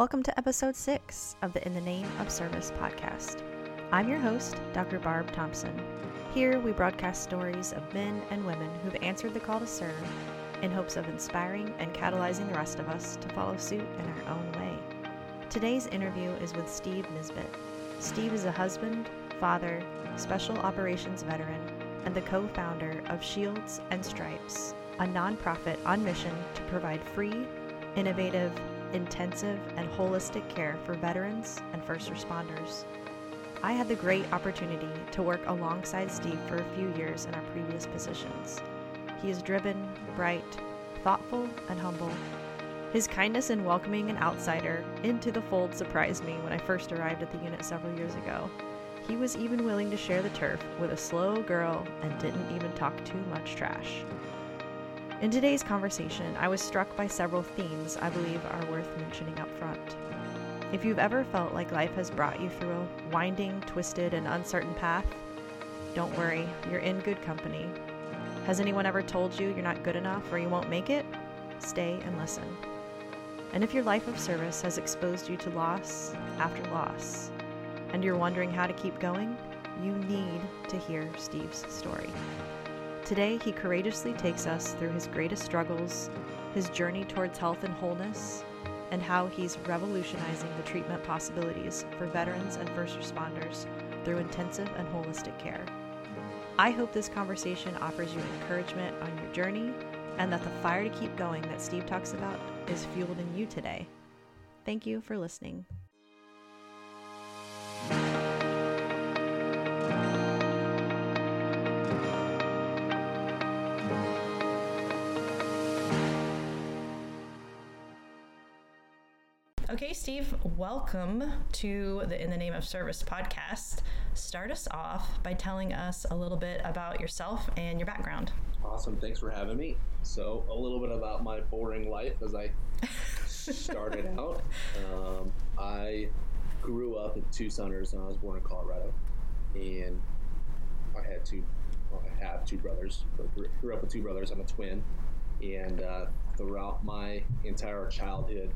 Welcome to episode six of the In the Name of Service podcast. I'm your host, Dr. Barb Thompson. Here we broadcast stories of men and women who've answered the call to serve in hopes of inspiring and catalyzing the rest of us to follow suit in our own way. Today's interview is with Steve Nisbet. Steve is a husband, father, special operations veteran, and the co founder of Shields and Stripes, a nonprofit on mission to provide free, innovative, intensive, and holistic care for veterans and first responders. I had the great opportunity to work alongside Steve for a few years in our previous positions. He is driven, bright, thoughtful, and humble. His kindness in welcoming an outsider into the fold surprised me when I first arrived at the unit several years ago. He was even willing to share the turf with a slow girl and didn't even talk too much trash. In today's conversation, I was struck by several themes I believe are worth mentioning up front. If you've ever felt like life has brought you through a winding, twisted, and uncertain path, don't worry, you're in good company. Has anyone ever told you you're not good enough or you won't make it? Stay and listen. And if your life of service has exposed you to loss after loss, and you're wondering how to keep going, you need to hear Steve's story. Today, he courageously takes us through his greatest struggles, his journey towards health and wholeness, and how he's revolutionizing the treatment possibilities for veterans and first responders through intensive and holistic care. I hope this conversation offers you encouragement on your journey and that the fire to keep going that Steve talks about is fueled in you today. Thank you for listening. Okay, Steve, welcome to the In the Name of Service podcast. Start us off by telling us a little bit about yourself and your background. Awesome. Thanks for having me. So, a little bit about my boring life as I started out. Um, I grew up in Tucson, Arizona. I was born in Colorado. And I had two, well, I have two brothers. grew up with two brothers. I'm a twin. And uh, throughout my entire childhood,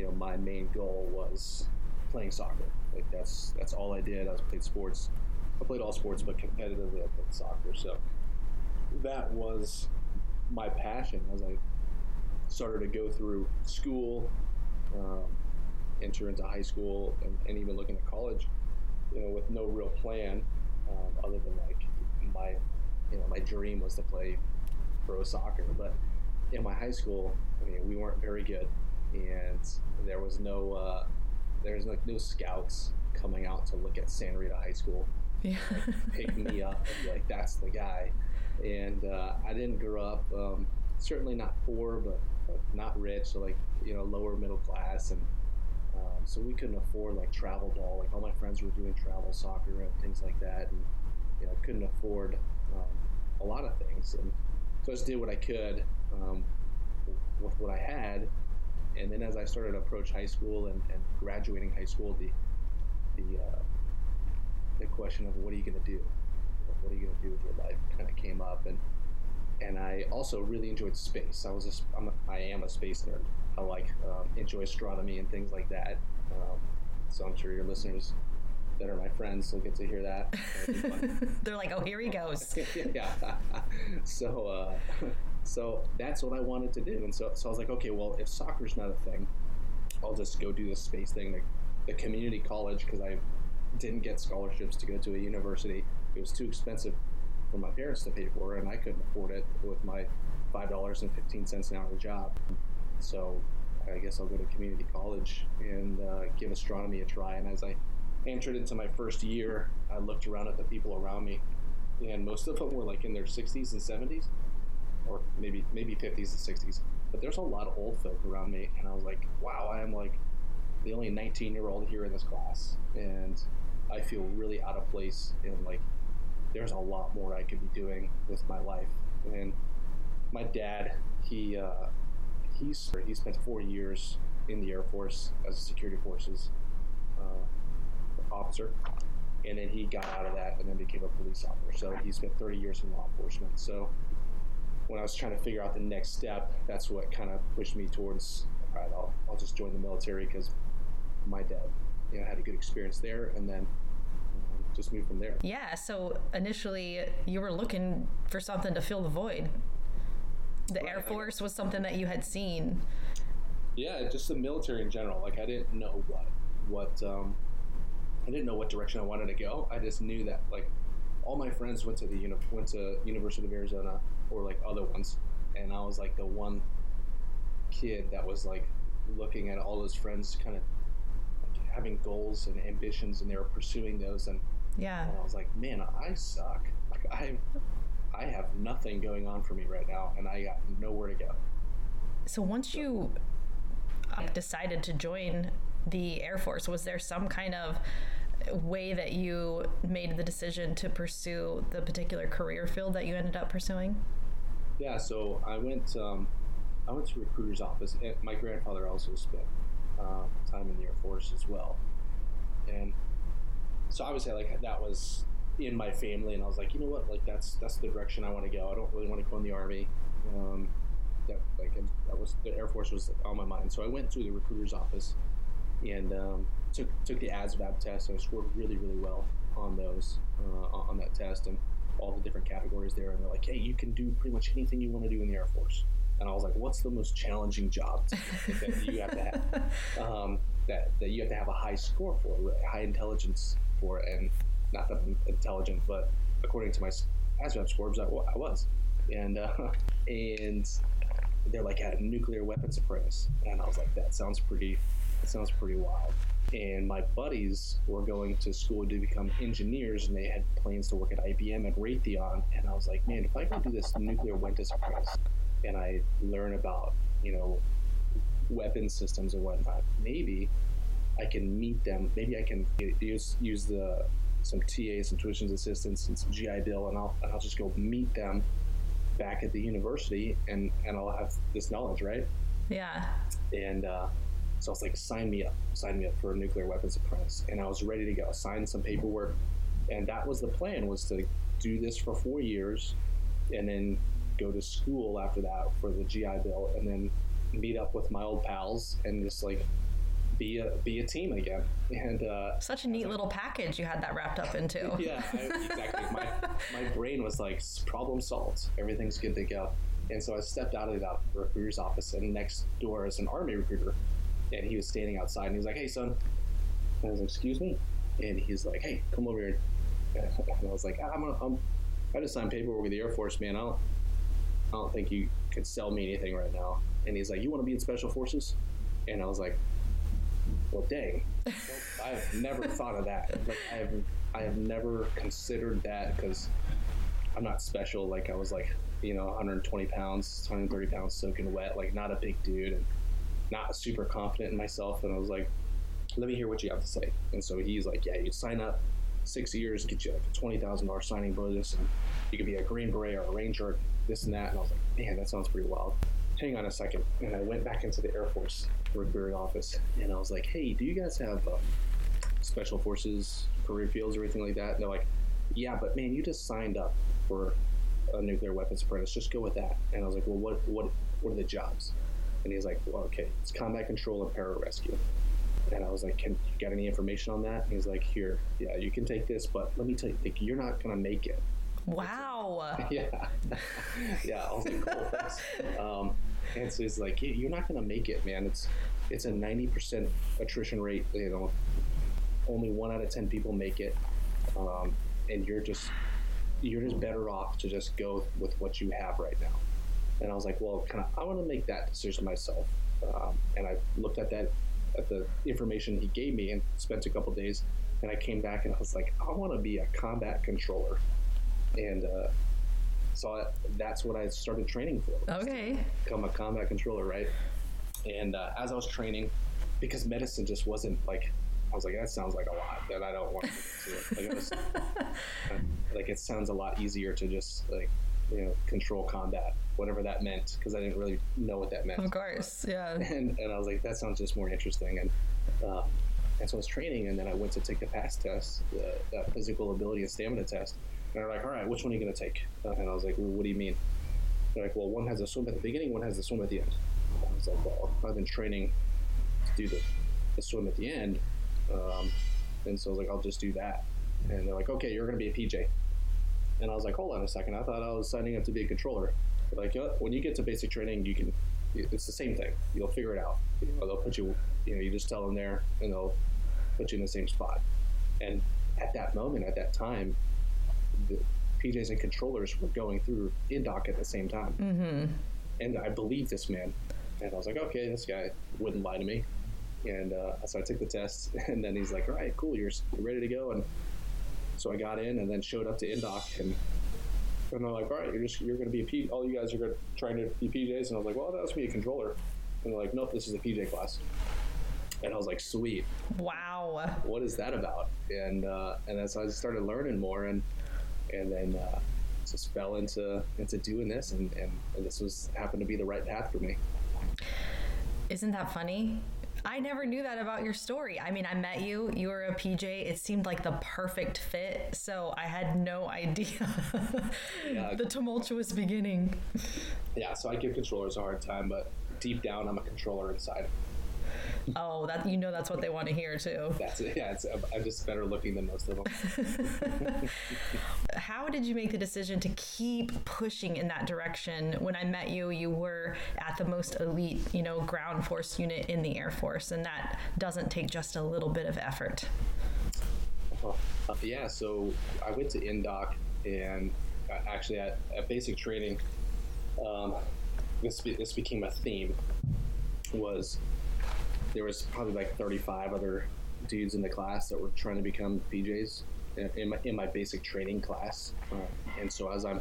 you know, my main goal was playing soccer. Like that's that's all I did. I played sports. I played all sports, but competitively I played soccer. So that was my passion as I started to go through school, um, enter into high school, and, and, even looking at college. You know, with no real plan um, other than like my, you know, my dream was to play pro soccer. But in my high school, I mean, we weren't very good and there was no uh, there was like no scouts coming out to look at Santa Rita High School, yeah. like, pick me up and be like that's the guy. And uh, I didn't grow up um, certainly not poor, but, but, not rich, so like you know lower middle class, and um, so we couldn't afford like travel ball. Like all my friends were doing travel soccer and things like that, and you know couldn't afford um, a lot of things, and so I just did what I could um, with what I had and then as I started to approach high school and, and graduating high school, the the uh, the question of what are you going to do? What are you going to do with your life kind of came up, and and I also really enjoyed space. I was a, I'm a, I am a space nerd. I like um, enjoy astronomy and things like that. Um, so I'm sure your listeners that are my friends will get to hear that. They're like, oh, here he goes. yeah. so uh, so that's what I wanted to do. And so, so I was like, okay, well, if soccer's not a thing, I'll just go do the space thing. The, the community college, because I didn't get scholarships to go to a university. It was too expensive for my parents to pay for, and I couldn't afford it with my $5.15 an hour job. So I guess I'll go to community college and uh, give astronomy a try. And as I entered into my first year, I looked around at the people around me, and most of them were like in their 60s and 70s or maybe maybe 50s and 60s. But there's a lot of old folk around me, and I was like, wow, I am like the only 19 year old here in this class, and I feel really out of place. And like, there's a lot more I could be doing with my life. And my dad, he uh, he's he spent four years in the Air Force as a security forces uh, officer, and then he got out of that and then became a police officer. So he spent 30 years in law enforcement. So when I was trying to figure out the next step, that's what kind of pushed me towards, all right, I'll, I'll just join the military because my dad. You know, had a good experience there, and then um, just moved from there. Yeah. So initially, you were looking for something to fill the void. The right. Air Force was something that you had seen. Yeah, just the military in general. Like I didn't know what what um, I didn't know what direction I wanted to go. I just knew that like all my friends went to the uni- went to University of Arizona or like other ones, and I was like the one kid that was like looking at all his friends kind of like, having goals and ambitions, and they were pursuing those, and yeah, and I was like, man, I suck. Like I I have nothing going on for me right now, and I got nowhere to go. So once you uh, decided to join the Air Force, was there some kind of way that you made the decision to pursue the particular career field that you ended up pursuing? Yeah, so I went. Um, I went to recruiter's office. My grandfather also spent uh, time in the Air Force as well, and so obviously, like that was in my family, and I was like, you know what, like that's that's the direction I want to go. I don't really want to go in the army. Um, that like that was the Air Force was on my mind, so I went to the recruiter's office and um, took took the ASVAB test. And I scored really really well on those uh, on that test and all the different categories there. And they're like, hey, you can do pretty much anything you want to do in the Air Force. And I was like, what's the most challenging job that you have to have? Um, that, that you have to have a high score for, high intelligence for, and not that I'm intelligent, but according to my ASVAB scores, I, I was. And uh, and they're like a nuclear weapons apprentice, and I was like, that sounds pretty, that sounds pretty wild. And my buddies were going to school to become engineers, and they had plans to work at IBM and Raytheon. And I was like, man, if I go do this nuclear weapons apprentice, and I learn about you know weapon systems and whatnot, maybe I can meet them. Maybe I can use use the some TAs, and tuition assistants, and some GI Bill, and I'll I'll just go meet them back at the university, and and I'll have this knowledge, right? Yeah. And uh, so I was like, sign me up, sign me up for a nuclear weapons apprentice, and I was ready to go, sign some paperwork, and that was the plan was to do this for four years, and then go to school after that for the GI Bill, and then meet up with my old pals and just like be a be a team again. And uh, such a neat little package you had that wrapped up into. yeah, I, exactly. My my brain was like problem solved. Everything's good to go. And so I stepped out of that recruiter's office, and next door is an army recruiter, and he was standing outside, and he was like, "Hey, son," I was like, "Excuse me," and he's like, "Hey, come over here." And I was like, "I'm, gonna, I'm I just signed paperwork with the Air Force, man. I don't, I don't think you could sell me anything right now." And he's like, "You want to be in Special Forces?" And I was like, well, dang, I have never thought of that. Like I have, I have never considered that because I'm not special. Like I was like, you know, 120 pounds, 130 pounds soaking wet, like not a big dude and not super confident in myself. And I was like, let me hear what you have to say. And so he's like, yeah, you sign up six years, get you like a twenty thousand dollars signing bonus, and you could be a Green Beret or a Ranger, this and that. And I was like, man, that sounds pretty wild hang on a second. And I went back into the Air Force recruiting office and I was like, hey, do you guys have um, special forces career fields or anything like that? And they're like, yeah, but man, you just signed up for a nuclear weapons apprentice. Just go with that. And I was like, well, what, what, what are the jobs? And he's like, well, okay, it's combat control and pararescue. And I was like, can you get any information on that? And he's like, here, yeah, you can take this, but let me tell you, like, you're not going to make it. Wow. yeah. yeah. I was like, cool, thanks. Um, and so he's like, you're not going to make it, man. It's it's a 90% attrition rate. You know, only one out of 10 people make it. Um, and you're just you're just better off to just go with what you have right now. And I was like, well, kind of, I want to make that decision myself. Um, and I looked at that at the information he gave me and spent a couple days. And I came back and I was like, I want to be a combat controller. And uh, so I, that's what I started training for. Okay. Become a combat controller, right? And uh, as I was training, because medicine just wasn't like, I was like, that sounds like a lot that I don't want to do. Like it, was, like it sounds a lot easier to just like, you know, control combat, whatever that meant, because I didn't really know what that meant. Of course, yeah. And, and I was like, that sounds just more interesting. And uh, and so I was training, and then I went to take the PASS test, the, the physical ability and stamina test. And they're like, all right, which one are you going to take? And I was like, well, what do you mean? They're like, well, one has a swim at the beginning, one has a swim at the end. I was like, well, I've been training to do the, the swim at the end. Um, and so I was like, I'll just do that. And they're like, okay, you're going to be a PJ. And I was like, hold on a second. I thought I was signing up to be a controller. They're like, when you get to basic training, you can, it's the same thing. You'll figure it out. You know, they'll put you, you know, you just tell them there and they'll put you in the same spot. And at that moment, at that time, the PJs and controllers were going through indoc at the same time. Mm-hmm. And I believed this man. And I was like, okay, this guy wouldn't lie to me. And uh, so I took the test, and then he's like, all right, cool, you're, you're ready to go. And so I got in and then showed up to indoc, and, and they're like, all right, you're just you're going to be a P. All you guys are going to trying to be PJs, and I was like, well, that was me a controller. And they're like, nope, this is a PJ class. And I was like, sweet. Wow. What is that about? And uh, and then so I started learning more, and and then uh, just fell into into doing this, and, and, and this was happened to be the right path for me. Isn't that funny? I never knew that about your story. I mean, I met you, you were a PJ. It seemed like the perfect fit. So I had no idea Yeah. the tumultuous beginning. Yeah, so I give controllers a hard time, but deep down, I'm a controller inside. Oh, that you know that's what they want to hear too. That's it. Yeah, I'm just better looking than most of them. How did you make the decision to keep pushing in that direction? When I met you, you were at the most elite, you know, ground force unit in the Air Force, and that doesn't take just a little bit of effort. Uh, yeah, so I went to Indoc, and uh, actually at, at basic training, um, this be, this became a theme. Was there was probably like 35 other dudes in the class that were trying to become PJs in, in my in my basic training class, uh, and so as I'm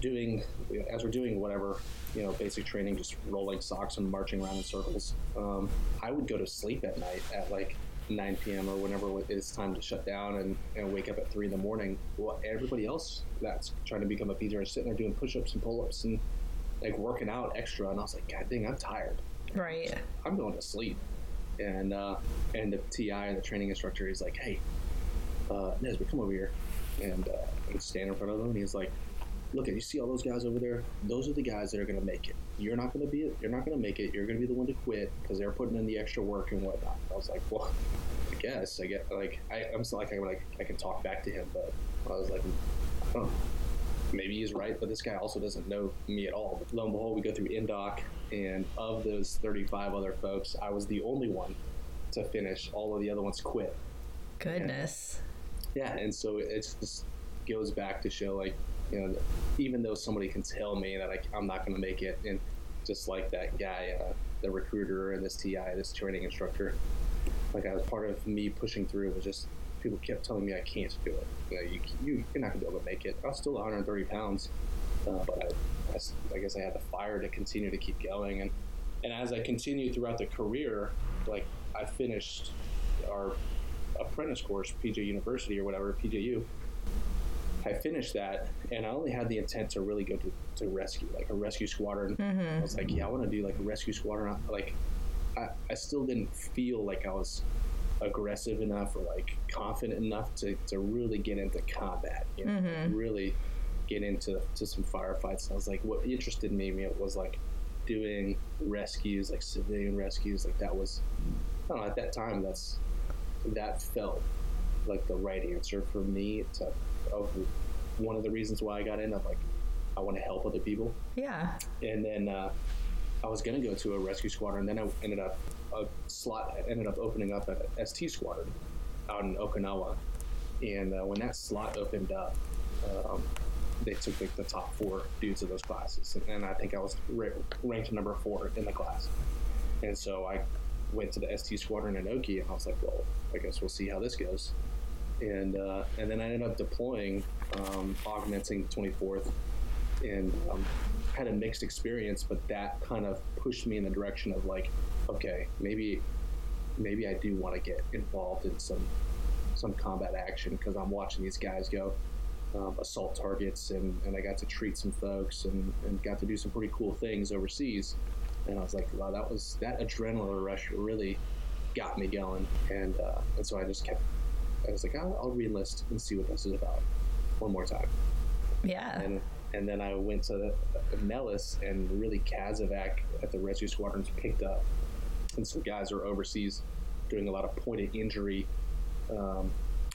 doing as we're doing whatever you know basic training just rolling socks and marching around in circles um, i would go to sleep at night at like 9 p.m or whenever it's time to shut down and, and wake up at 3 in the morning well everybody else that's trying to become a pj is sitting there doing push-ups and pull-ups and like working out extra. And i was like god dang i'm tired Right. i'm going to sleep. And uh, and the ti the training instructor is like hey uh, Nisbet, come over here. And uh, and stand in front of him. And he's like look at you see all those guys over there those are the guys that are going to make it. You're not going to be you're not going to make it. You're going to be the one to quit because they're putting in the extra work and whatnot. I was like well i guess i get like I, i'm still like I, like I can talk back to him but i was like I don't. Maybe he's right but this guy also doesn't know me at all. But lo and behold we go through indoc and of those 35 other folks i was the only one to finish. All of the other ones quit. Goodness. yeah, and so it just goes back to show like you know even though somebody can tell me that I, I'm not going to make it, and just like that guy, uh, the recruiter and this TI, this training instructor, like I was part of me pushing through was just people kept telling me I can't do it. You know, you, you you're not going to be able to make it. I was still 130 pounds, uh, but I, I I guess I had the fire to continue to keep going, and and as I continued throughout the career, like I finished our apprentice course, PJ University or whatever, PJU. I finished that, and I only had the intent to really go to, to rescue, like a rescue squadron. I was like, yeah, I want to do like a rescue squadron. Like, I, I still didn't feel like I was aggressive enough or like confident enough to, to really get into combat, you know, really get into to some firefights. And I was like, what interested me was like doing rescues, like civilian rescues. Like that was, I don't know, at that time, that's that felt like the right answer for me to of one of the reasons why I got in. I'm like, I want to help other people, Yeah. and then uh, I was gonna go to a rescue squadron. And then I ended up a slot ended up opening up at ST squadron out in Okinawa, and uh, when that slot opened up. Um, they took like the top four dudes of those classes, and, and I think I was ra- ranked number four in the class. And so I went to the ST squadron in Oki, and I was like, well, I guess we'll see how this goes. And uh, and then I ended up deploying, um, augmenting 24th, and um, had a mixed experience. But that kind of pushed me in the direction of like, okay, maybe maybe I do want to get involved in some some combat action because I'm watching these guys go um, assault targets, and, and I got to treat some folks and, and got to do some pretty cool things overseas. And I was like, wow, that was that adrenaline rush really got me going. And uh, and so I just kept, I was like, I'll, I'll re-enlist and see what this is about one more time. Yeah. And and then I went to Nellis and really Kazovac at the rescue squadrons picked up and some guys are overseas doing a lot of point of injury um,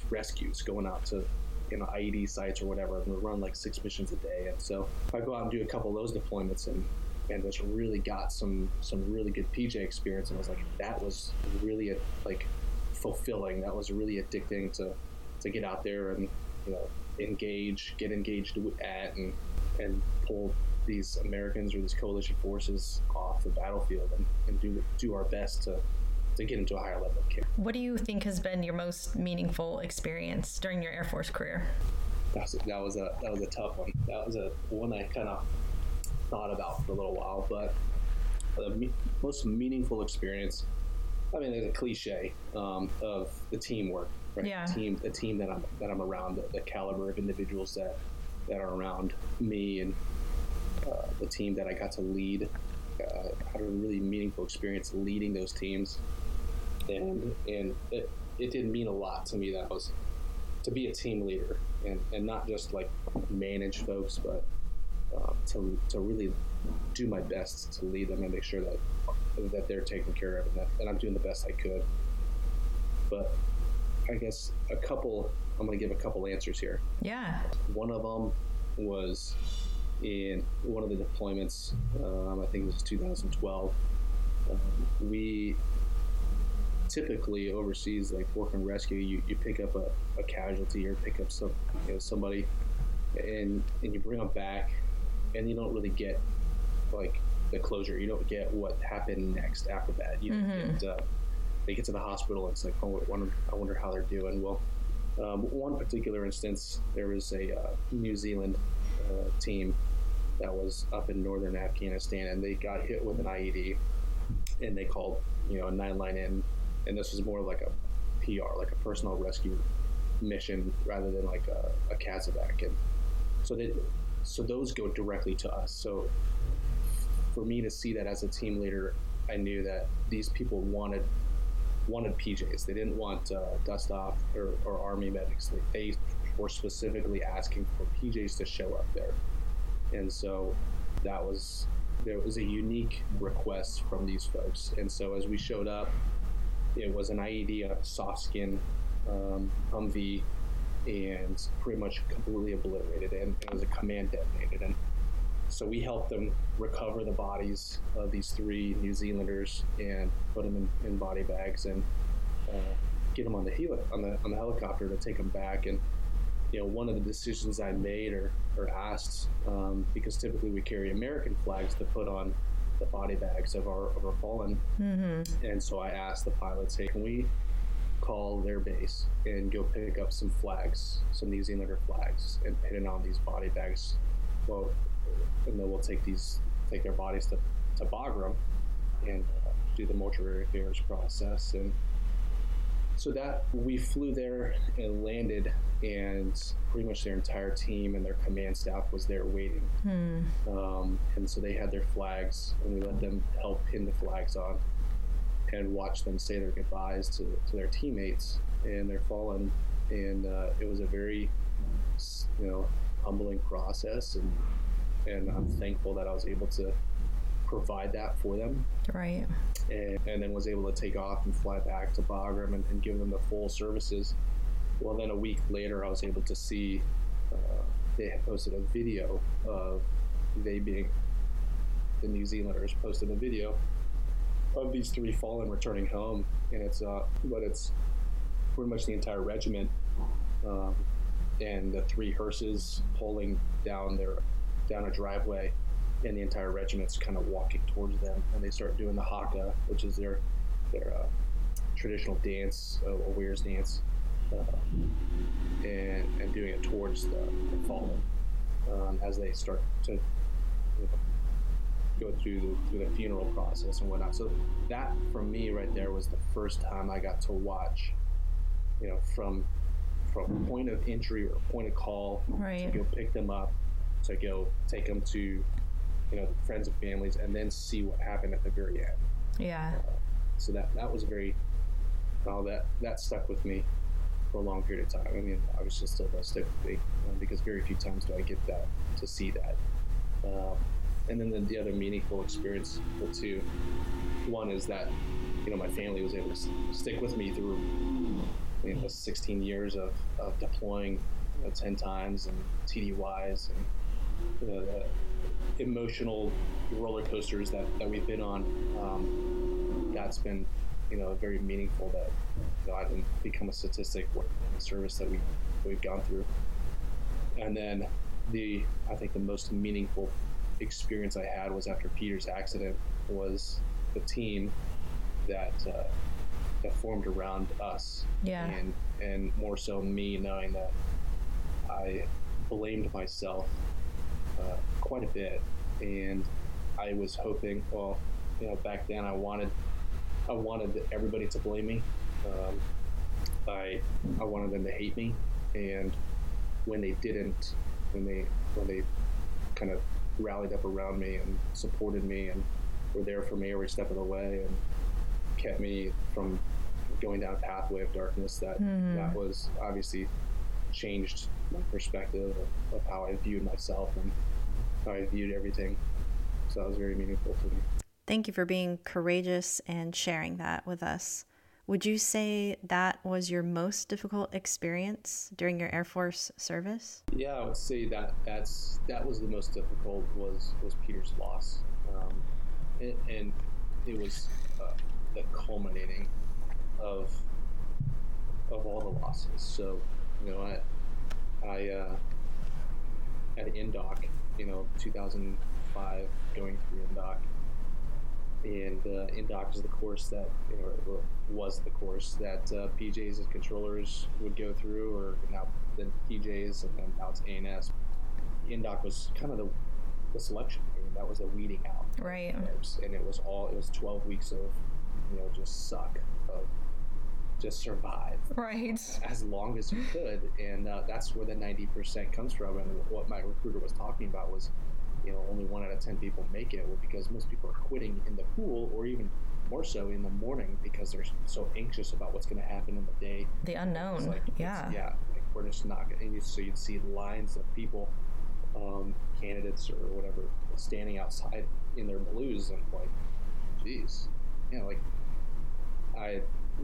rescues, going out to you know IED sites or whatever, and we run like six missions a day. And so I go out and do a couple of those deployments and and just really got some some really good PJ experience. And I was like, that was really a, like fulfilling. That was really addicting to to get out there and you know engage, get engaged at, and and pull these Americans or these coalition forces off the battlefield and, and do do our best to to get into a higher level of care. What do you think has been your most meaningful experience during your Air Force career? That was, that was a that was a tough one. That was a one I kind of thought about for a little while, but the me- most meaningful experience. I mean, there's a cliche um, of the teamwork, right? Yeah. The team, the team that I'm that I'm around, the, the caliber of individuals that that are around me, and uh, the team that I got to lead. Uh, had a really meaningful experience leading those teams, and and it, it did mean a lot to me that I was to be a team leader and, and not just like manage folks, but uh, to, to really do my best to lead them and make sure that that they're taken care of and that, that I'm doing the best I could. But I guess a couple, I'm going to give a couple answers here. Yeah. One of them was in one of the deployments, um, I think it was 2012. Um, we typically overseas, like work and rescue, you, you pick up a, a casualty or pick up some you know somebody, and and you bring them back, and you don't really get like the closure. You don't get what happened next after that. You Mhm. get uh, they get to the hospital. It's like oh, I wonder, I wonder how they're doing. Well, um, one particular instance, there was a uh, New Zealand uh, team that was up in northern Afghanistan, and they got hit with an IED, and they called you know a nine line in, and this was more like a PR, like a personal rescue mission, rather than like a, a and so they so those go directly to us. So for me to see that as a team leader, I knew that these people wanted wanted PJs. They didn't want uh, dust off or, or army medics. They, they were specifically asking for PJs to show up there, and so that was there was a unique request from these folks. And so as we showed up, it was an IED, a soft skin um, Humvee, and pretty much completely obliterated, and it was a command detonated. And so we helped them recover the bodies of these three New Zealanders and put them in, in body bags and uh, get them on the heli- on the on the helicopter to take them back. And you know, one of the decisions I made or, or asked, um, because typically we carry American flags to put on the body bags of our of our fallen, Mm-hmm. and so I asked the pilots, hey, can we call their base and go pick up some flags, some New Zealander flags, and pin it on these body bags? Well, and then we'll take these, take their bodies to, to Bagram and uh, do the mortuary affairs process. And so that we flew there and landed, and pretty much their entire team and their command staff was there waiting. Hmm. Um, and so they had their flags, and we let them help pin the flags on and watch them say their goodbyes to, to their teammates and their fallen. And uh, it was a very, you know, humbling process. And, and I'm thankful that I was able to provide that for them Right. And, and then was able to take off and fly back to Bagram and, and give them the full services. Well, then a week later, I was able to see uh, they had posted a video of they being the New Zealanders posted a video of these three fallen returning home, and it's uh, but it's pretty much the entire regiment um, and the three hearses pulling down their down a driveway and the entire regiment's kind of walking towards them, and they start doing the haka, which is their their uh, traditional dance, uh, a warrior's dance, uh, and and doing it towards the, the fallen um, as they start to you know, go through the through the funeral process and whatnot. So that for me right there was the first time I got to watch, you know, from from point of entry or point of call Right. to go pick them up, to go take them to, you know, friends and families, and then see what happened at the very end. Yeah. So that that was very, oh, that that stuck with me for a long period of time. I mean, obviously still does stick with me uh, because very few times do I get that to see that. Um, and then the, the other meaningful experience, well, too, one is that you know, my family was able to stick with me through you know, 16 years of, of deploying you know, 10 times and TDYs and you know, the emotional roller coasters that, that we've been on. Um, that's been, you know, very meaningful that you know, I didn't become a statistic in the service that we, we've gone through. And then the, I think the most meaningful experience I had was after Peter's accident was the team that uh, that formed around us. Yeah. And and more so me knowing that I blamed myself uh, quite a bit, and I was hoping. Well, you know, back then I wanted I wanted everybody to blame me. Um, I I wanted them to hate me, and when they didn't, when they when they kind of rallied up around me and supported me and were there for me every step of the way and kept me from going down a pathway of darkness that mm-hmm. that was obviously changed my perspective of, of, how I viewed myself and how I viewed everything. So that was very meaningful to me. Thank you for being courageous and sharing that with us. Would you say that was your most difficult experience during your Air Force service? Yeah, I would say that that's that was the most difficult was was Peter's loss, um, and, and, it was uh, the culminating of of all the losses. So, you know, I I uh, at INDOC, you know, 2005, going through INDOC, and uh, INDOC is the course that you know was the course that uh, PJs and controllers would go through, or now then PJs and then now it's ANS. INDOC was kind of the the selection. I mean, that was a weeding out, right? And it, was, and it was all it was 12 weeks of you know just suck of just survive right. as long as you could. And uh, that's where the 90% comes from. And what my recruiter was talking about was you know only one out of 10 people make it well, because most people are quitting in the pool or even more so in the morning because they're so anxious about what's going to happen in the day. The unknown. like, yeah. yeah like we're just not and you, so you'd see lines of people um, candidates or whatever standing outside in their blues and like geez you know like i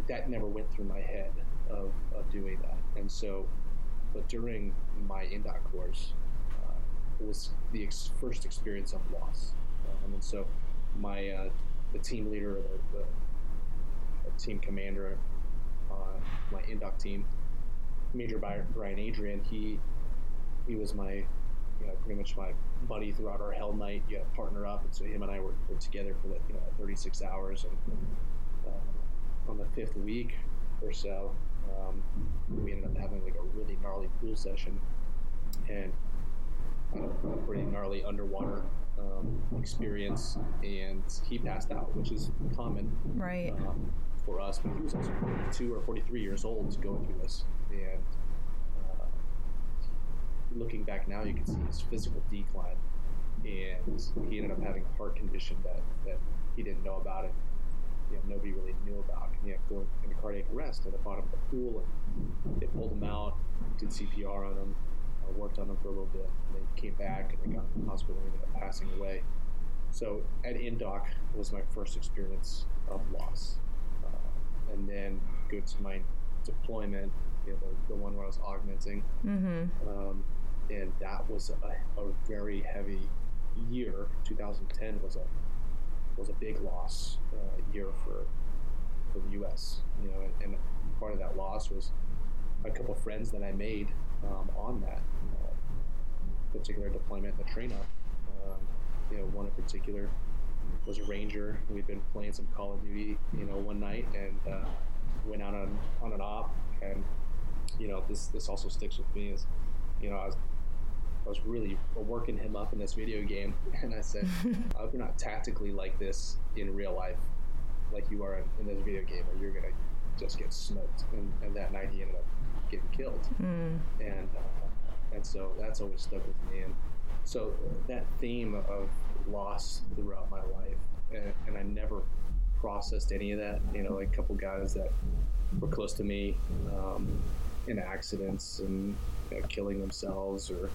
that never went through my head of, of doing that. And so, but during my INDOC course, uh, it was the ex- first experience of loss. Um, and so, my uh, the team leader, the, the, the team commander on my INDOC team, Major Brian Adrian, he he was my you know pretty much my buddy throughout our hell night. You know, partner up, and so him and I were, were together for the you know 36 hours and. On the fifth week or so, um, we ended up having like a really gnarly pool session and a pretty gnarly underwater um, experience. And he passed out, which is common, right, um, for us. But he was also 42 or 43 years old going through this, and uh, looking back now, you can see his physical decline. And he ended up having a heart condition that, that he didn't know about it you know, nobody really knew about. And he had to go into cardiac arrest at the bottom of the pool, and they pulled him out, did CPR on him, uh, worked on him for a little bit, and they came back and they got him to the hospital and ended up passing away. So at INDOC was my first experience of loss. Uh, and then go to my deployment, you know, the, the one where I was augmenting. Mm-hmm. Um, and that was a, a very heavy year. 2010 was a was a big loss uh, year for for the U.S. You know, and, and, part of that loss was a couple friends that I made um, on that uh, particular deployment, the train up. Um, you know, one in particular was a ranger. We'd been playing some Call of Duty, you know, one night and uh, went out on on an op, and you know, this this also sticks with me is, you know, I was I was really working him up in this video game, and I said, "I hope you're not tactically like this in real life, like you are in, in this video game, or you're gonna just get smoked." And, and that night, he ended up getting killed, mm. and uh, and so that's always stuck with me. And so that theme of loss throughout my life, and, and I never processed any of that. You know, like a couple guys that were close to me um, in accidents and you know, killing themselves or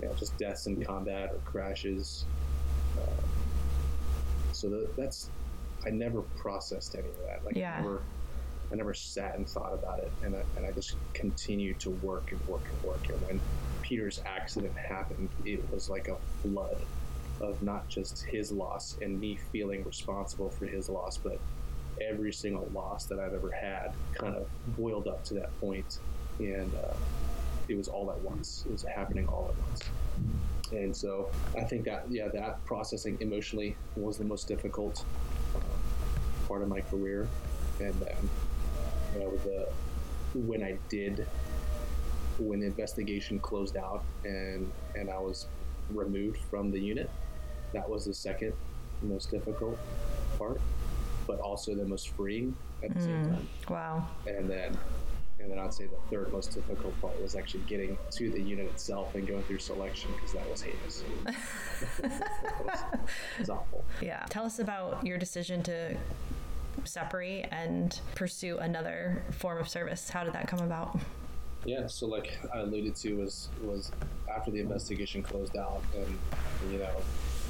you know, just deaths in combat or crashes. Uh, so the, that's, I never processed any of that. Like Yeah. I never, I never sat and thought about it, and I, and I just continued to work and work and work. And when Peter's accident happened, it was like a flood of not just his loss and me feeling responsible for his loss, but every single loss that I've ever had kind of boiled up to that point, and uh, it was all at once. It was happening all at once. And so I think that yeah, that processing emotionally was the most difficult uh, part of my career, and then you know the when I did when the investigation closed out and and I was removed from the unit, that was the second most difficult part, but also the most freeing at the same hmm. time. Wow. And then and then I'd say the third most difficult part was actually getting to the unit itself and going through selection because that was heinous. it, was, it was awful. Yeah. Tell us about your decision to separate and pursue another form of service. How did that come about? Yeah, so like I alluded to was was after the investigation closed out and you know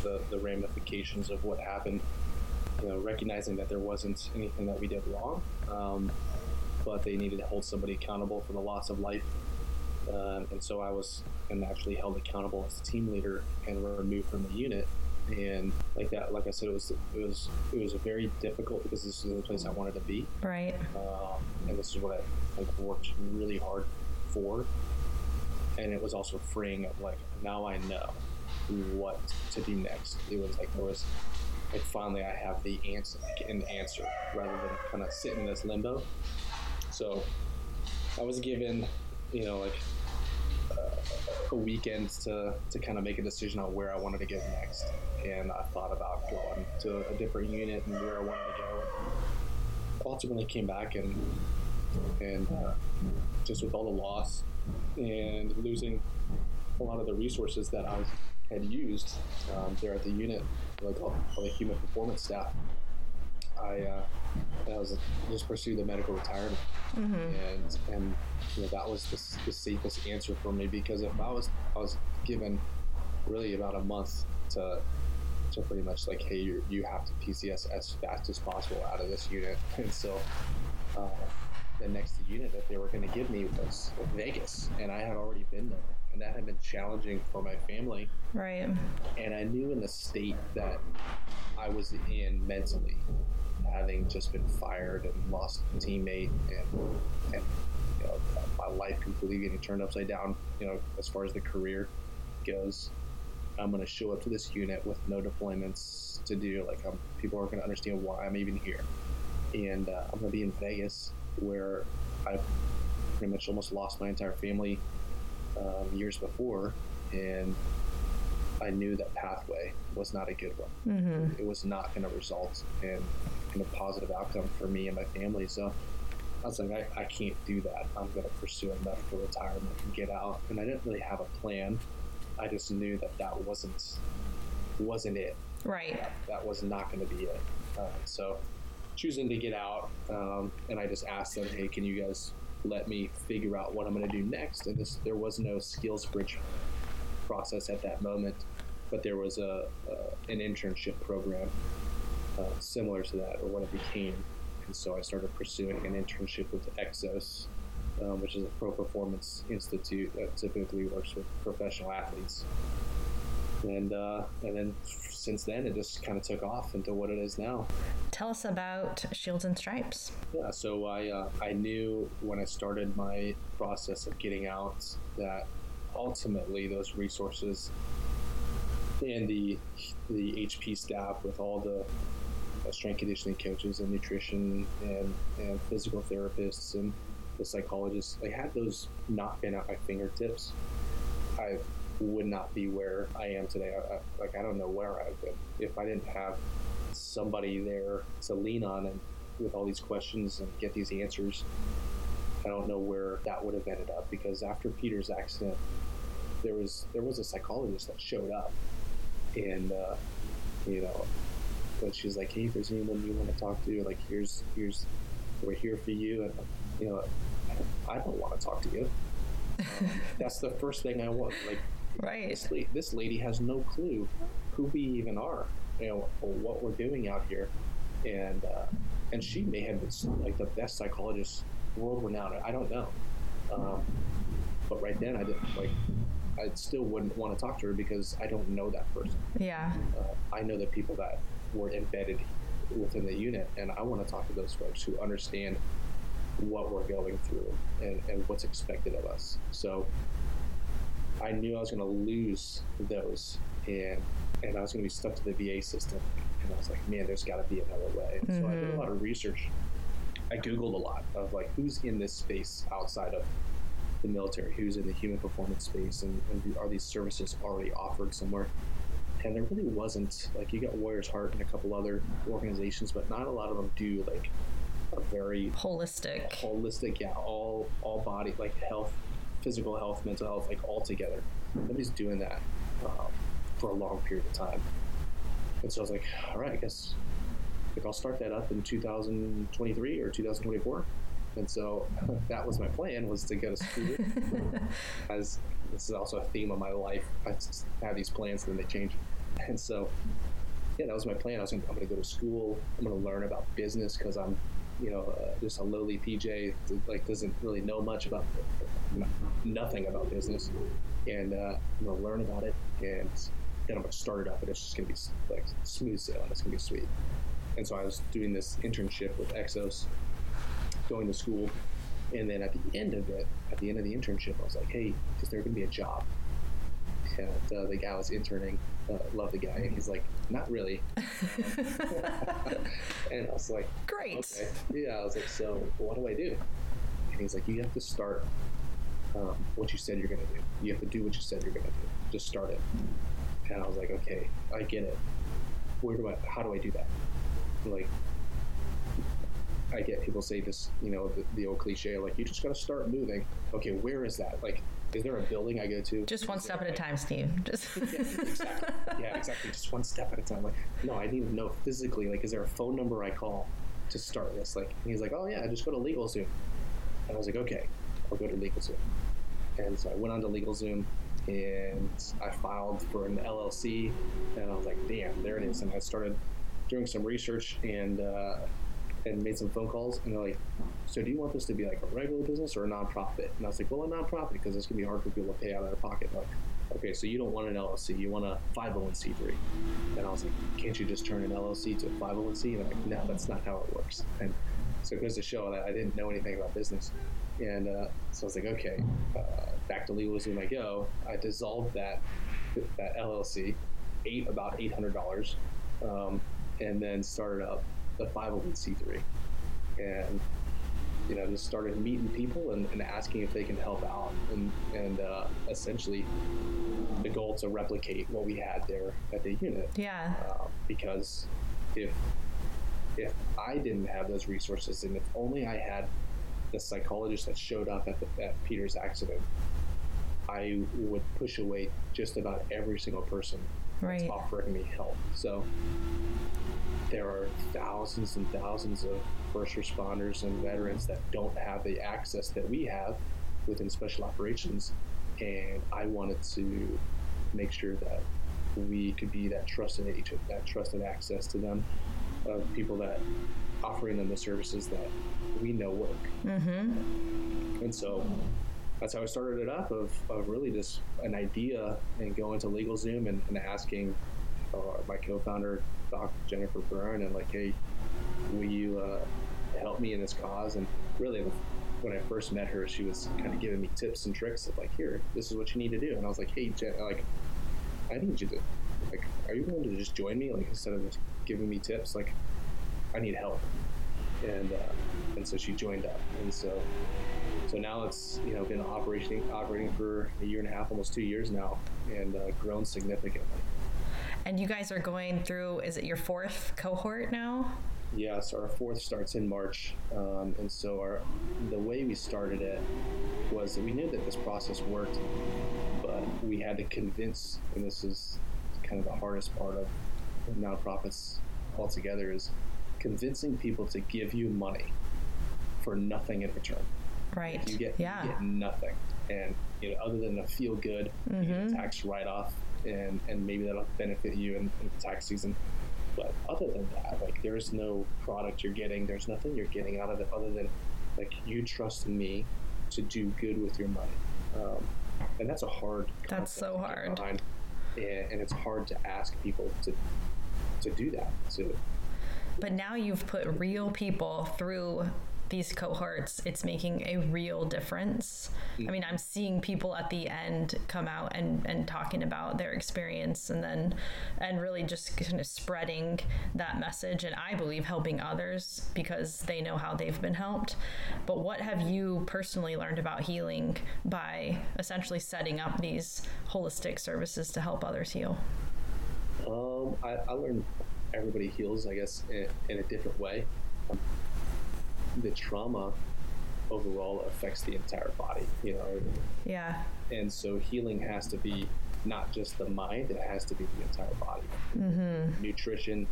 the the ramifications of what happened, you know, recognizing that there wasn't anything that we did wrong, um, but they needed to hold somebody accountable for the loss of life, um, and so I was and actually held accountable as a team leader and removed from the unit. And like that, like I said, it was it was it was very difficult because this is the place I wanted to be Right. um, and this is what I like worked really hard for. And it was also freeing of like now I know what to do next. It was like there was finally I have the answer an answer rather than kind of sit in this limbo. So I was given, you know, like uh, a weekend to to kind of make a decision on where I wanted to go next, and I thought about going to a different unit and where I wanted to go. Ultimately, came back and and uh, just with all the loss and losing a lot of the resources that I had used um, there at the unit, like all, the human performance staff, I, uh, I was just pursue the medical retirement, and and you know that was the, the safest answer for me because if I was I was given really about a month to to pretty much like hey you you have to PCS as fast as possible out of this unit, and so. Uh, the next unit that they were going to give me was Vegas, and I had already been there, and that had been challenging for my family Right. and I knew in the state that I was in mentally, having just been fired and lost a teammate, and and you know my life completely getting turned upside down. You know, as far as the career goes, I'm going to show up to this unit with no deployments to do. Like, um, people aren't going to understand why I'm even here, and uh, I'm going to be in Vegas where I pretty much almost lost my entire family um, years before, and I knew that pathway was not a good one. Mm-hmm. It was not going to result in, in a positive outcome for me and my family. So I was like, I, I can't do that. I'm going to pursue a medical retirement and get out. And I didn't really have a plan. I just knew that that wasn't wasn't it. Right. That was not going to be it. Uh, so choosing to get out, um, and I just asked them, hey, can you guys let me figure out what I'm going to do next? And this, there was no skills bridge process at that moment, but there was a, uh, an internship program uh, similar to that, or what it became. And so I started pursuing an internship with Exos, um, which is a pro performance institute that typically works with professional athletes. And uh, and then since then, it just kind of took off into what it is now. Tell us about Shields and Stripes. Yeah, so I uh, I knew when I started my process of getting out that ultimately those resources and the the HP staff with all the uh, strength conditioning coaches and nutrition and, and physical therapists and the psychologists, they had those not been at my fingertips, I would not be where I am today. I, I, like I don't know where I've been if I didn't have somebody there to lean on and with all these questions and get these answers. I don't know where that would have ended up because after Peter's accident, there was there was a psychologist that showed up, and uh, you know, but she's like, hey, if there's anyone you want to talk to, like here's here's we're here for you, and you know, I don't want to talk to you. Um, that's the first thing I want. Like Right. this, la- this lady has no clue who we even are, you know, or what we're doing out here. and uh, and she may have been like the best psychologist, world renowned. I don't know, um, but right then I didn't like. I still wouldn't want to talk to her because I don't know that person. Yeah. Uh, I know the people that were embedded within the unit, and I want to talk to those folks who understand what we're going through and, and what's expected of us. So I knew I was going to lose those, and and I was going to be stuck to the VA system. And I was like, man, there's got to be another way. And so I did a mm-hmm. lot of research. I googled a lot of like who's in this space outside of the military, who's in the human performance space, and, and are these services already offered somewhere? And there really wasn't like you got Warriors Heart and a couple other organizations, but not a lot of them do like a very holistic, holistic, yeah, all all body like health, physical health, mental health, like all together. Nobody's doing that um, for a long period of time. And so I was like, all right, I guess like I'll start that up in 2023 or 2024. And so that was my plan was to go to school. As this is also a theme of my life, I have these plans and then they change. And so, yeah, that was my plan. I was gonna, I'm going to go to school. I'm going to learn about business because I'm, you know, uh, just a lowly PJ like doesn't really know much about nothing about business, and uh, I'm to learn about it and then I'm to start it up, and it's just to be like smooth sailing. It's to be sweet. And so I was doing this internship with Exos, going to school, and then at the end of it, at the end of the internship, I was like, "Hey, is there to be a job?" And uh, the guy was interning, uh, love the guy, and he's like, "Not really." and I was like, "Great." Okay. Yeah, I was like, "So what do I do?" And he's like, "You have to start um, what you said you're going to do. You have to do what you said you're going to do. Just start it." And I was like, "Okay, I get it. Where do I? How do I do that?" Like, I get people say this, you know, the, the old cliche, like you just got to start moving. Okay, where is that? Like, is there a building I go to? Just one step at a time, Steve. Just yeah, exactly. Yeah, exactly. Just one step at a time. Like, no, I need to know physically. Like, is there a phone number I call to start this? Like, he's like, oh yeah, just go to LegalZoom. And I was like, okay, I'll go to LegalZoom. And so I went on to LegalZoom and I filed for an LLC. And I was like, damn, there it is. And I started doing some research and uh, and made some phone calls, and they're like, "So do you want this to be like a regular business or a nonprofit?" And I was like, "Well, a nonprofit because it's gonna be hard for people to pay out of their pocket." Like, okay, so you don't want an LLC, you want a 501c3. And I was like, "Can't you just turn an LLC to a 501c?" And like, "No, that's not how it works." And so it goes to show that I didn't know anything about business. And uh, so I was like, okay, uh, back to LegalZoom I go. I dissolved that that LLC, ate about eight hundred dollars, um, and then started up the 501c3 and you know just started meeting people and, and asking if they can help out and and uh, essentially the goal to replicate what we had there at the unit. Yeah. Uh, because if if I didn't have those resources and if only I had the psychologist that showed up at, the, at Peter's accident I would push away just about every single person right. offering me help so there are thousands and thousands of first responders and veterans that don't have the access that we have within special operations. And I wanted to make sure that we could be that trusted agent, that trusted access to them, of people that offering them the services that we know work. Mm-hmm. And so that's how I started it up of, of really just an idea and going to LegalZoom and, and asking uh, my co-founder Doc Jennifer Byrne and like, hey, will you uh, help me in this cause? And really, when I first met her, she was kind of giving me tips and tricks of like, here, this is what you need to do. And I was like, hey, Jen, like, I need you to, like, are you willing to just join me? Like, instead of just giving me tips, like, I need help. And uh, and so she joined up, and so so now it's you know been operating operating for a year and a half, almost two years now, and uh, grown significantly. And you guys are going through, is it your fourth cohort now? Yes, our fourth starts in March. Um, and so our the way we started it was that we knew that this process worked, but we had to convince, and this is kind of the hardest part of nonprofits altogether, is convincing people to give you money for nothing in return. Right. You get, yeah. you get nothing. And you know, other than a feel good mm-hmm. tax write off and and maybe that'll benefit you in, in tax season. But other than that, like there's no product you're getting. There's nothing you're getting out of it other than like you trusting me to do good with your money. Um, and that's a hard. That's so hard. Behind, and, and it's hard to ask people to to do that. To but now you've put real people through these cohorts, it's making a real difference. I mean, I'm seeing people at the end come out and, and talking about their experience and then, and really just kind of spreading that message. And I believe helping others because they know how they've been helped. But what have you personally learned about healing by essentially setting up these holistic services to help others heal? Um, I, I learned everybody heals, I guess, in, in a different way. The trauma overall affects the entire body, you know. Yeah. And so healing has to be not just the mind, it has to be the entire body. Mm-hmm. Nutrition,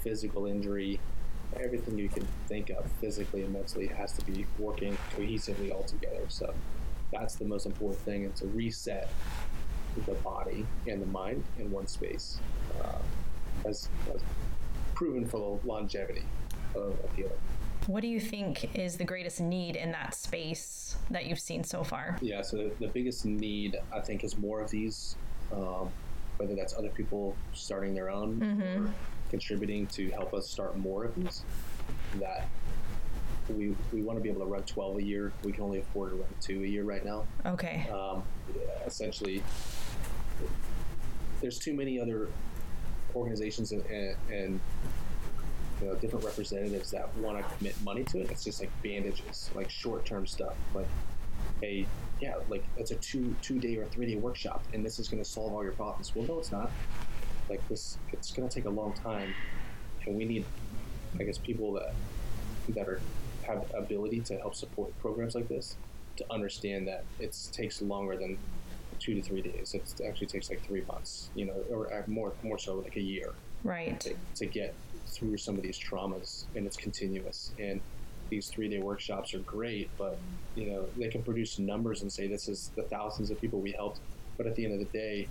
physical injury, everything you can think of physically and mentally has to be working cohesively all together. So that's the most important thing, and to reset the body and the mind in one space uh, has, has proven for the longevity of, of healing. What do you think is the greatest need in that space that you've seen so far? Yeah, so the biggest need, I think, is more of these, um, whether that's other people starting their own mm-hmm. or contributing to help us start more of these. That we, we want to be able to run 12 a year. We can only afford to run two a year right now. Okay. Um, essentially, there's too many other organizations and, and, and you know, different representatives that want to commit money to it. It's just like bandages, like short term stuff. Like, hey, yeah, like it's a two two day or three day workshop, and this is going to solve all your problems. Well, no, it's not. Like this, it's going to take a long time, and we need, I guess, people that that are have ability to help support programs like this to understand that it takes longer than two to three days. It actually takes like three months, you know, or more more so like a year, right, to, to get through some of these traumas, and it's continuous. And these three day workshops are great, but you know they can produce numbers and say this is the thousands of people we helped, but at the end of the day,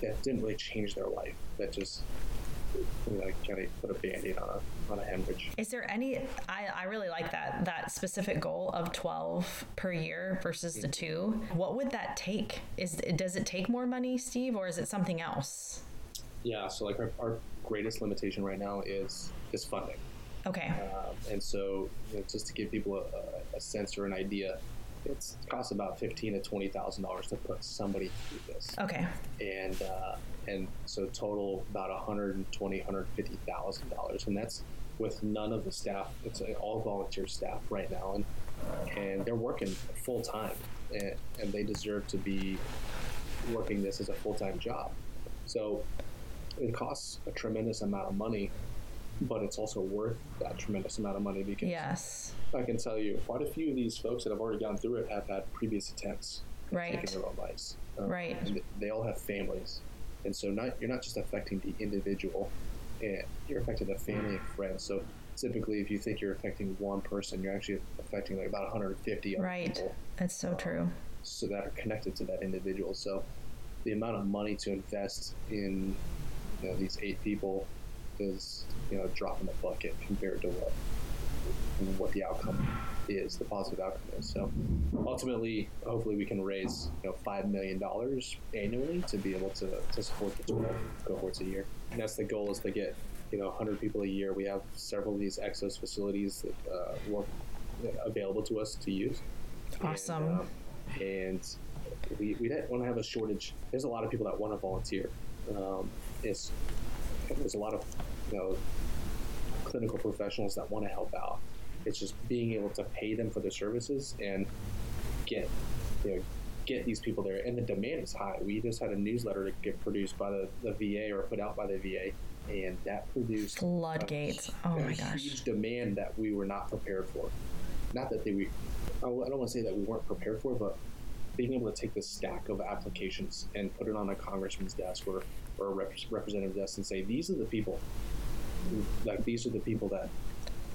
that didn't really change their life. That just you know, kind of put a band-aid on a on a hemorrhage. Is there any? I, I really like that that specific goal of twelve per year versus the mm-hmm. two. What would that take? Is does it take more money, Steve, or is it something else? Yeah, so like our, our greatest limitation right now is is funding. Okay. Um, and so, you know, just to give people a, a, sense or an idea, it costs about fifteen to twenty thousand dollars to put somebody through this. Okay. And uh, and so total about one hundred and twenty, hundred fifty thousand dollars, and that's with none of the staff. It's all volunteer staff right now, and and they're working full time, and, and they deserve to be working this as a full time job. So it costs a tremendous amount of money, but it's also worth that tremendous amount of money because yes, I can tell you quite a few of these folks that have already gone through it have had previous attempts right. taking their own lives. Um, right. they all have families, and so not you're not just affecting the individual, and you're affecting the family and friends. So typically, if you think you're affecting one person, you're actually affecting like about 150 other right. people. That's so um, true. So that are connected to that individual. So the amount of money to invest in you know, these eight people is you know a drop in the bucket compared to what what the outcome is, the positive outcome is. So ultimately, hopefully, we can raise you know five million dollars annually to be able to, to support the 12 cohorts a year. And that's the goal is to get you know 100 people a year. We have several of these Exos facilities that uh, work available to us to use. Awesome. And, um, and we, we don't want to have a shortage. There's a lot of people that want to volunteer. Um, it's there's a lot of you know clinical professionals that want to help out. It's just being able to pay them for their services and get you know get these people there. And the demand is high. We just had a newsletter to get produced by the, the VA or put out by the VA, and that produced floodgates. A, oh my gosh, huge demand that we were not prepared for. Not that they we, I don't want to say that we weren't prepared for, but being able to take this stack of applications and put it on a congressman's desk or, or a rep- representative's desk and say, these are the people, like these are the people that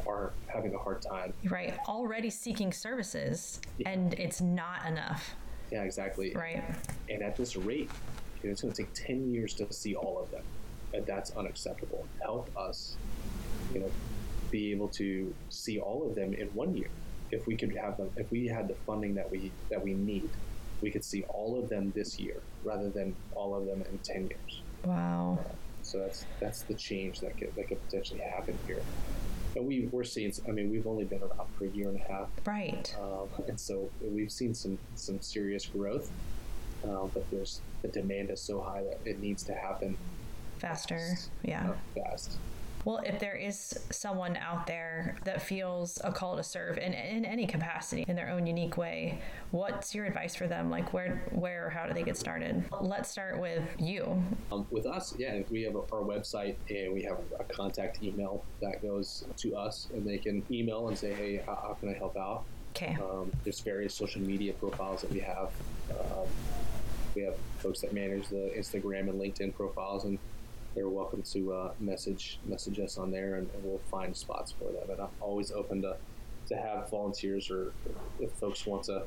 are having a hard time. Right. Already seeking services, yeah. and it's not enough. Yeah, exactly. Right. And at this rate, it's going to take 10 years to see all of them. that that's unacceptable. Help us, you know, be able to see all of them in one year. If we could have them, if we had the funding that we that we need, we could see all of them this year rather than all of them in ten years. Wow. So that's that's the change that could that could potentially happen here. And we we're seeing. I mean, we've only been around for a year and a half, Right. um, and so we've seen some some serious growth. Uh, but there's the demand is so high that it needs to happen Faster. Yeah. uh, fast. Well, if there is someone out there that feels a call to serve in, in any capacity in their own unique way, what's your advice for them? Like where where or how do they get started? Let's start with you. Um, with us, yeah, we have our website and we have a contact email that goes to us, and they can email and say, "Hey, how, how can I help out?" Okay. Um, there's various social media profiles that we have. Um, we have folks that manage the Instagram and LinkedIn profiles, and they're welcome to uh, message message us on there, and, and we'll find spots for them. And I'm always open to to have volunteers, or if folks want to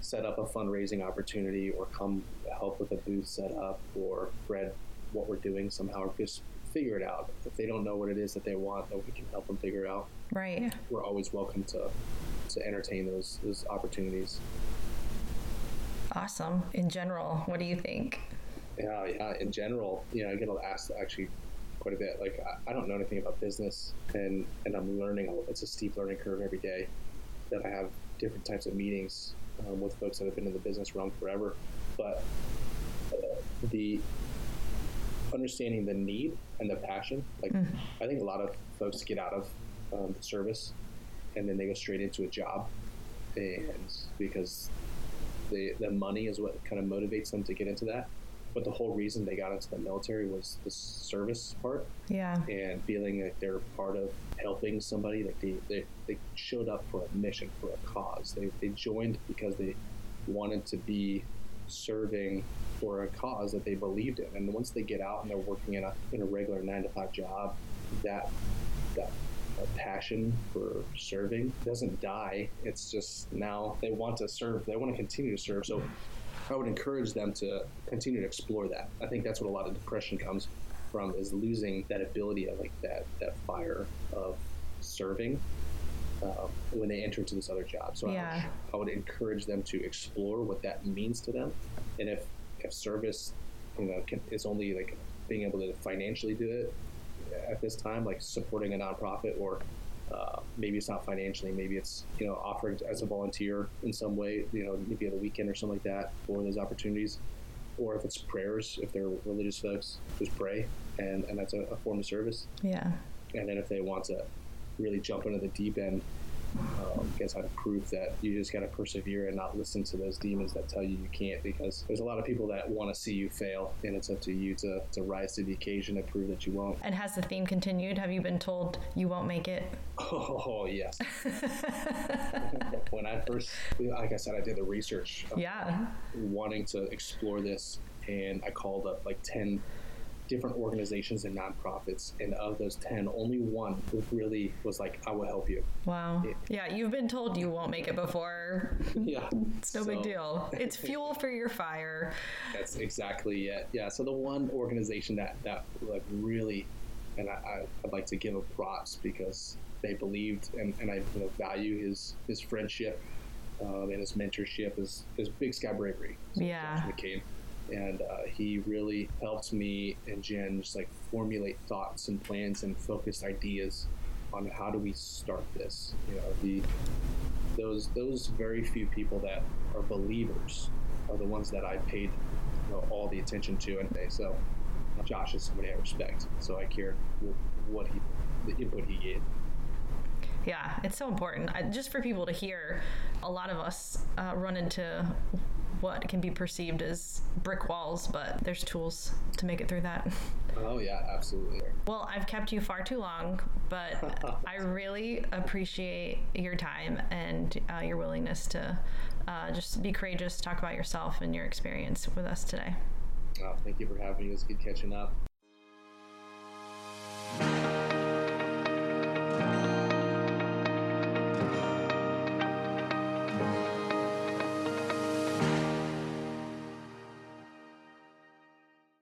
set up a fundraising opportunity, or come help with a booth set up or spread what we're doing somehow, or just figure it out. If they don't know what it is that they want, that we can help them figure out. Right. We're always welcome to to entertain those those opportunities. Awesome. In general, what do you think? Yeah, yeah. In general, you know, I get asked actually quite a bit. Like, I, I don't know anything about business, and and I'm learning. It's a steep learning curve every day. That I have different types of meetings um, with folks that have been in the business realm forever, but uh, the understanding the need and the passion. Like, I think a lot of folks get out of um, the service, and then they go straight into a job, and because the the money is what kind of motivates them to get into that. But the whole reason they got into the military was the service part Yeah. and feeling like they're part of helping somebody. Like they, they, they showed up for a mission, for a cause. They, they joined because they wanted to be serving for a cause that they believed in. And once they get out and they're working in a, in a regular nine to five job, that, that passion for serving doesn't die. It's just now they want to serve. They want to continue to serve. So I would encourage them to continue to explore that. I think that's what a lot of depression comes from is losing that ability of like that that fire of serving uh, when they enter into this other job. So I would, I would encourage them to explore what that means to them, and if if service, you know, can, is only like being able to financially do it at this time, like supporting a nonprofit or uh, maybe it's not financially, maybe it's you know offering as a volunteer in some way, you know, maybe at a weekend or something like that for those opportunities, or if it's prayers, if they're religious folks, just pray, and and that's a, a form of service. Yeah. And then if they want to really jump into the deep end, um, guess how to prove that you just got to persevere and not listen to those demons that tell you you can't because there's a lot of people that want to see you fail and it's up to you to, to rise to the occasion and prove that you won't. And has the theme continued? Have you been told you won't make it? Oh, yes. when I first, like I said, I did the research Yeah. wanting to explore this and I called up like 10 different organizations and nonprofits and of those 10 only one really was like i will help you Wow. Yeah, you've been told you won't make it before. yeah It's no big deal. It's fuel for your fire. That's exactly it. Yeah. So the one organization that that like really, and I, I I'd like to give a props because they believed and, and I you know, value his his friendship um, and his mentorship is is Big Sky Bravery. So Yeah. McCain. And uh, he really helped me and Jen just like formulate thoughts and plans and focused ideas on how do we start this. You know, the those those very few people that are believers are the ones that I paid you know, all the attention to, and they so Josh is somebody I respect, so I care what he the input he gave. Yeah, it's so important. I, just for people to hear, a lot of us uh, run into what can be perceived as brick walls, but there's tools to make it through that. Oh, yeah, absolutely. Well, I've kept you far too long, but I really appreciate your time and uh, your willingness to uh, just be courageous, talk about yourself and your experience with us today. Oh, thank you for having me. It was good catching up.